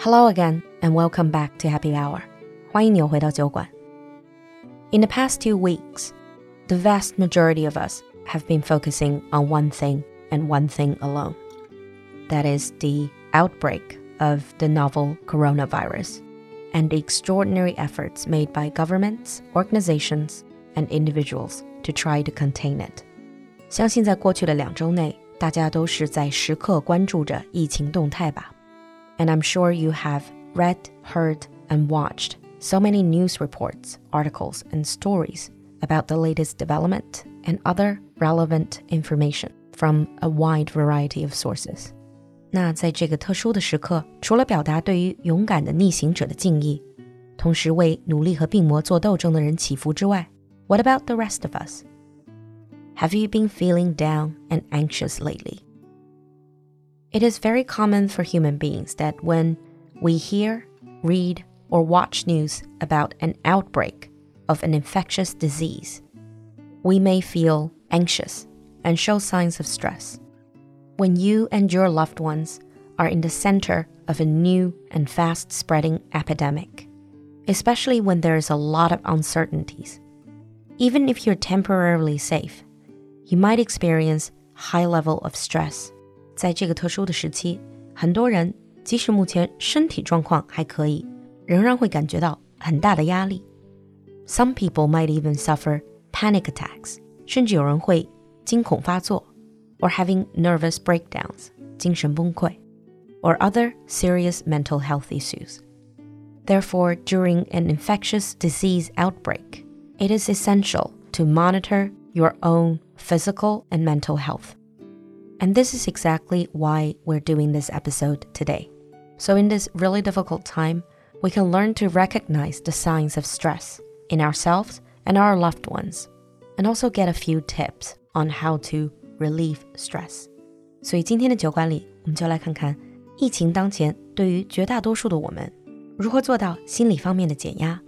Hello again and welcome back to Happy Hour. 欢迎你回到酒馆. In the past two weeks, the vast majority of us have been focusing on one thing and one thing alone. That is the outbreak of the novel coronavirus and the extraordinary efforts made by governments, organizations, and individuals to try to contain it. 相信在过去的两周内，大家都是在时刻关注着疫情动态吧。 and I'm sure you have read, heard, and watched so many news reports, articles, and stories about the latest development and other relevant information from a wide variety of sources. 那在这个特殊的时刻，除了表达对于勇敢的逆行者的敬意，同时为努力和病魔做斗争的人祈福之外，What about the rest of us? Have you been feeling down and anxious lately? It is very common for human beings that when we hear, read, or watch news about an outbreak of an infectious disease, we may feel anxious and show signs of stress. When you and your loved ones are in the center of a new and fast spreading epidemic, especially when there is a lot of uncertainties, even if you're temporarily safe, you might experience high level of stress 在这个特殊的时期，很多人即使目前身体状况还可以，仍然会感觉到很大的压力。Some people might even suffer panic attacks，甚至有人会惊恐发作，or having nervous breakdowns，精神崩溃，or other serious mental health issues. Therefore, during an infectious disease outbreak, it is essential to monitor your own physical and mental health. And this is exactly why we're doing this episode today. So, in this really difficult time, we can learn to recognize the signs of stress in ourselves and our loved ones, and also get a few tips on how to relieve stress. 所以今天的酒馆里，我们就来看看疫情当前对于绝大多数的我们，如何做到心理方面的减压。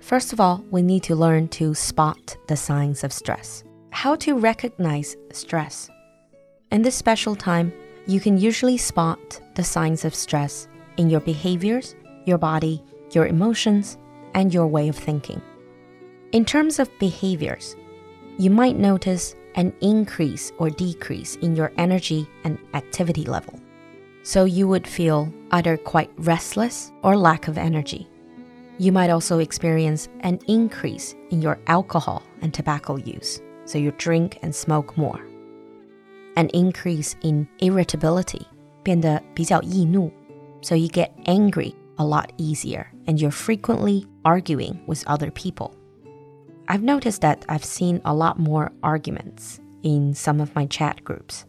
First of all, we need to learn to spot the signs of stress. How to recognize stress. in this special time, you can usually spot the signs of stress in your behaviors, your body, your emotions, and your way of thinking. In terms of behaviors, you might notice an increase or decrease in your energy and activity level. So you would feel either quite restless or lack of energy. You might also experience an increase in your alcohol and tobacco use, so you drink and smoke more an increase in irritability, 变得比较易怒, so you get angry a lot easier and you're frequently arguing with other people. I've noticed that I've seen a lot more arguments in some of my chat groups.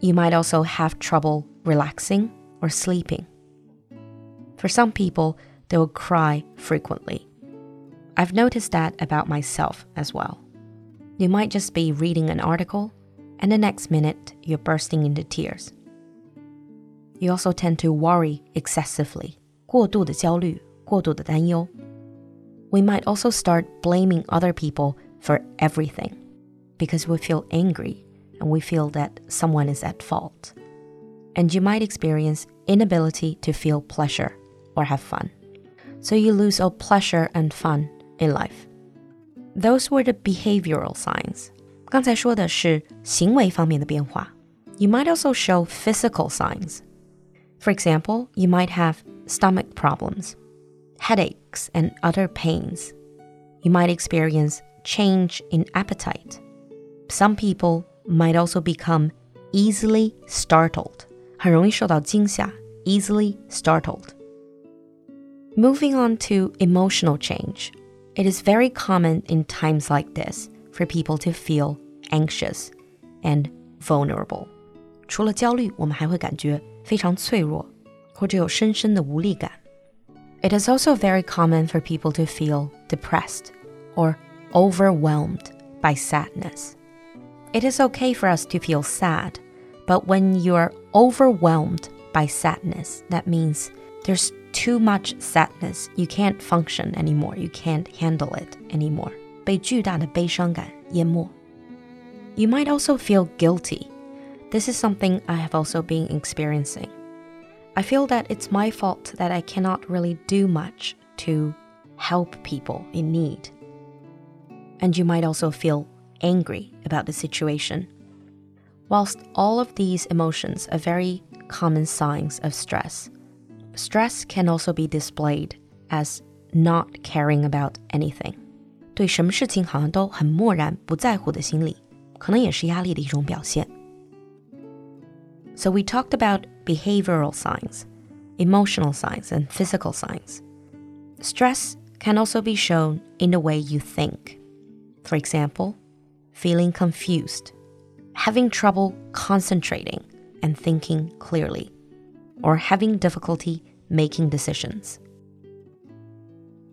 You might also have trouble relaxing or sleeping. For some people, they will cry frequently. I've noticed that about myself as well. You might just be reading an article and the next minute you're bursting into tears. You also tend to worry excessively, 过度的焦虑,过度的担忧. We might also start blaming other people for everything because we feel angry and we feel that someone is at fault. And you might experience inability to feel pleasure or have fun. So you lose all pleasure and fun in life. Those were the behavioral signs. 刚才说的是行为方面的变化。You might also show physical signs. For example, you might have stomach problems, headaches, and other pains. You might experience change in appetite. Some people might also become easily startled. 很容易受到惊吓, easily startled. Moving on to emotional change. It is very common in times like this for people to feel anxious and vulnerable. 除了焦虑，我们还会感觉非常脆弱，或者有深深的无力感。It is also very common for people to feel depressed or overwhelmed by sadness. It is okay for us to feel sad, but when you're overwhelmed by sadness, that means there's too much sadness. You can't function anymore. You can't handle it anymore. 被巨大的悲伤感淹没。 You might also feel guilty. This is something I have also been experiencing. I feel that it's my fault that I cannot really do much to help people in need. And you might also feel angry about the situation. Whilst all of these emotions are very common signs of stress, stress can also be displayed as not caring about anything. 对什么事情好像都很漠然、不在乎的心理， 可能也是压力的一种表现。So we talked about behavioral signs, emotional signs, and physical signs. Stress can also be shown in the way you think. For example, feeling confused, having trouble concentrating and thinking clearly, or having difficulty making decisions.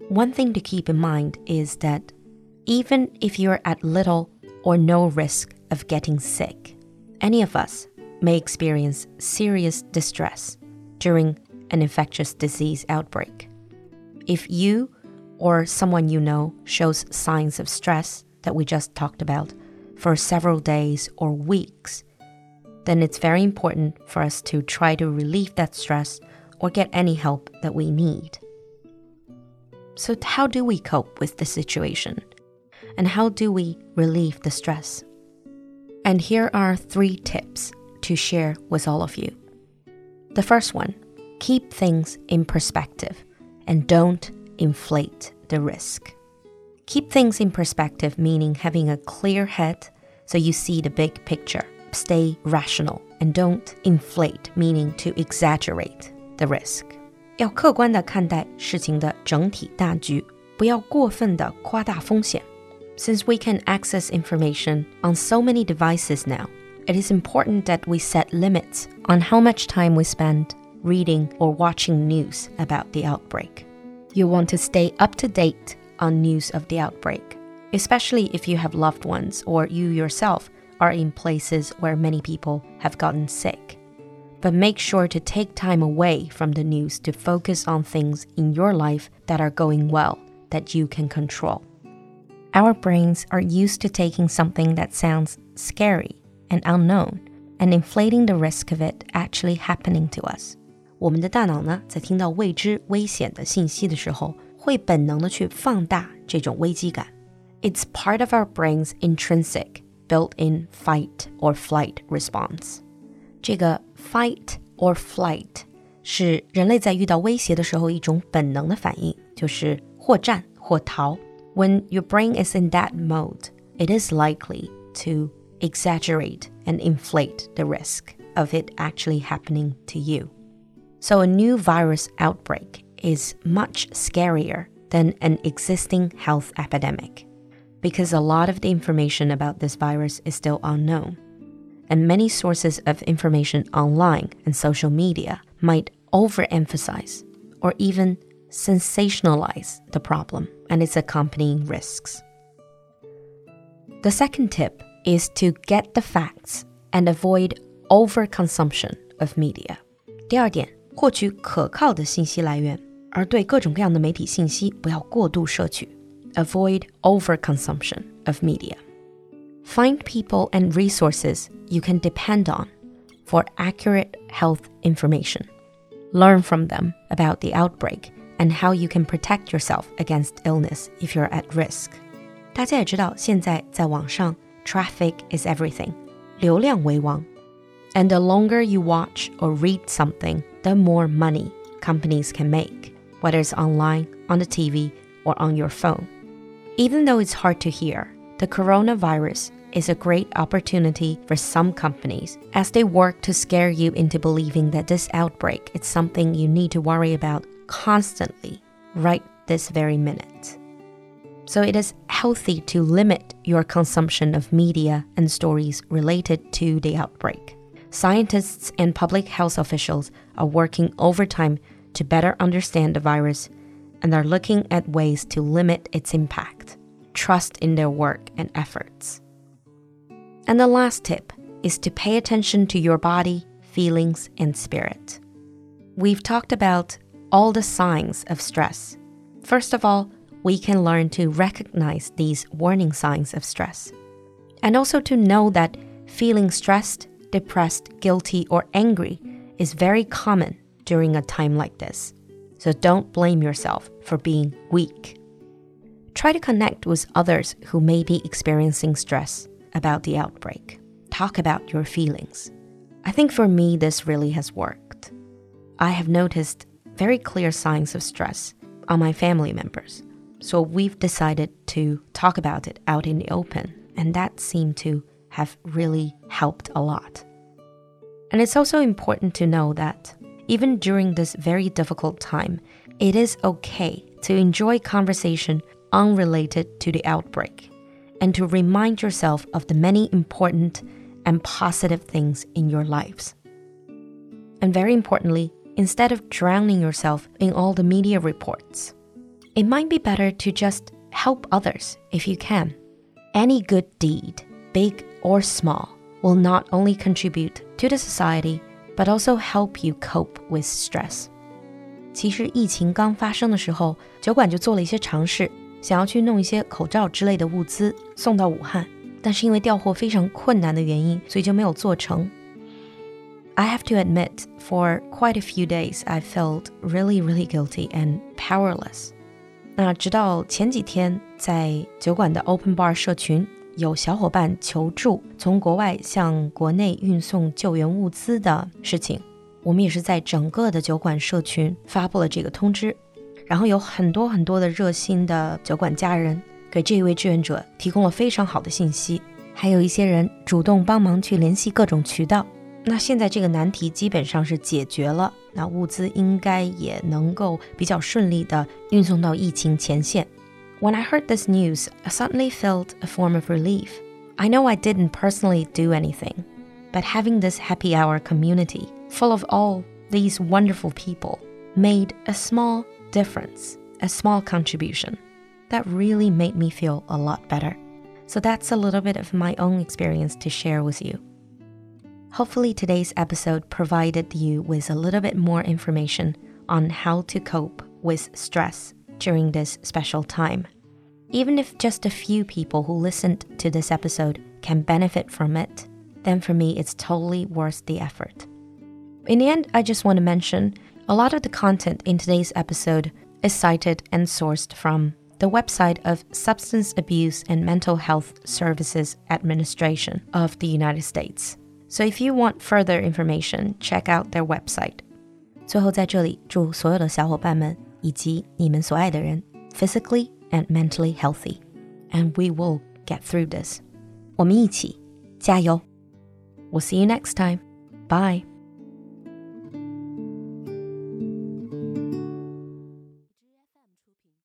One thing to keep in mind is that even if you're at little or no risk of getting sick, any of us may experience serious distress during an infectious disease outbreak. If you or someone you know shows signs of stress that we just talked about for several days or weeks, then it's very important for us to try to relieve that stress or get any help that we need. So, how do we cope with the situation? And how do we relieve the stress? And here are three tips to share with all of you. The first one keep things in perspective and don't inflate the risk. Keep things in perspective, meaning having a clear head so you see the big picture. Stay rational and don't inflate, meaning to exaggerate the risk. 要客观地看待事情的整体大局，不要过分地夸大风险。 Since we can access information on so many devices now, it is important that we set limits on how much time we spend reading or watching news about the outbreak. You want to stay up to date on news of the outbreak, especially if you have loved ones or you yourself are in places where many people have gotten sick. But make sure to take time away from the news to focus on things in your life that are going well, that you can control. Our brains are used to taking something that sounds scary and unknown and inflating the risk of it actually happening to us. 我们的大脑呢，在听到未知、危险的信息的时候，会本能的去放大这种危机感。It's part of our brain's intrinsic, built-in fight or flight response. 这个 fight or flight 是人类在遇到威胁的时候一种本能的反应，就是或战或逃。 When your brain is in that mode, it is likely to exaggerate and inflate the risk of it actually happening to you. So, a new virus outbreak is much scarier than an existing health epidemic because a lot of the information about this virus is still unknown. And many sources of information online and social media might overemphasize or even sensationalize the problem and its accompanying risks. The second tip is to get the facts and avoid overconsumption of media. 第二点，获取可靠的信息来源，而对各种各样的媒体信息不要过度摄取。Avoid overconsumption of media. Find people and resources you can depend on for accurate health information. Learn from them about the outbreak and how you can protect yourself against illness if you're at risk. 大家也知道，现在在网上 Traffic is everything. 流量为王. And the longer you watch or read something, the more money companies can make, whether it's online, on the TV, or on your phone. Even though it's hard to hear, the coronavirus is a great opportunity for some companies as they work to scare you into believing that this outbreak is something you need to worry about constantly right this very minute. So it is healthy to limit your consumption of media and stories related to the outbreak. Scientists and public health officials are working overtime to better understand the virus and are looking at ways to limit its impact. Trust in their work and efforts. And the last tip is to pay attention to your body, feelings, and spirit. We've talked about all the signs of stress. First of all, we can learn to recognize these warning signs of stress. And also to know that feeling stressed, depressed, guilty, or angry is very common during a time like this. So don't blame yourself for being weak. Try to connect with others who may be experiencing stress about the outbreak. Talk about your feelings. I think for me, this really has worked. I have noticed very clear signs of stress on my family members. So we've decided to talk about it out in the open, and that seemed to have really helped a lot. And it's also important to know that even during this very difficult time, it is okay to enjoy conversation unrelated to the outbreak and to remind yourself of the many important and positive things in your lives. And very importantly, instead of drowning yourself in all the media reports, it might be better to just help others if you can. Any good deed, big or small, will not only contribute to the society, but also help you cope with stress. 其实疫情刚发生的时候，酒馆就做了一些尝试，想要去弄一些口罩之类的物资送到武汉，但是因为调货非常困难的原因，所以就没有做成。 I have to admit, for quite a few days, I felt really, really guilty and powerless. 那直到前几天，在酒馆的 Open Bar 社群有小伙伴求助从国外向国内运送救援物资的事情，我们也是在整个的酒馆社群发布了这个通知，然后有很多很多的热心的酒馆家人给这一位志愿者提供了非常好的信息，还有一些人主动帮忙去联系各种渠道。那现在这个难题基本上是解决了，那物资应该也能够比较顺利的运送到疫情前线。When I heard this news, I suddenly felt a form of relief. I know I didn't personally do anything, but having this happy hour community full of all these wonderful people made a small difference, a small contribution. That really made me feel a lot better. So that's a little bit of my own experience to share with you. Hopefully, today's episode provided you with a little bit more information on how to cope with stress during this special time. Even if just a few people who listened to this episode can benefit from it, then for me, it's totally worth the effort. In the end, I just want to mention a lot of the content in today's episode is cited and sourced from the website of Substance Abuse and Mental Health Services Administration of the United States. So if you want further information, check out their website. 最后，在这里祝所有的小伙伴们以及你们所爱的人 physically and mentally healthy, and we will get through this. 我们一起加油。We'll see you next time. Bye.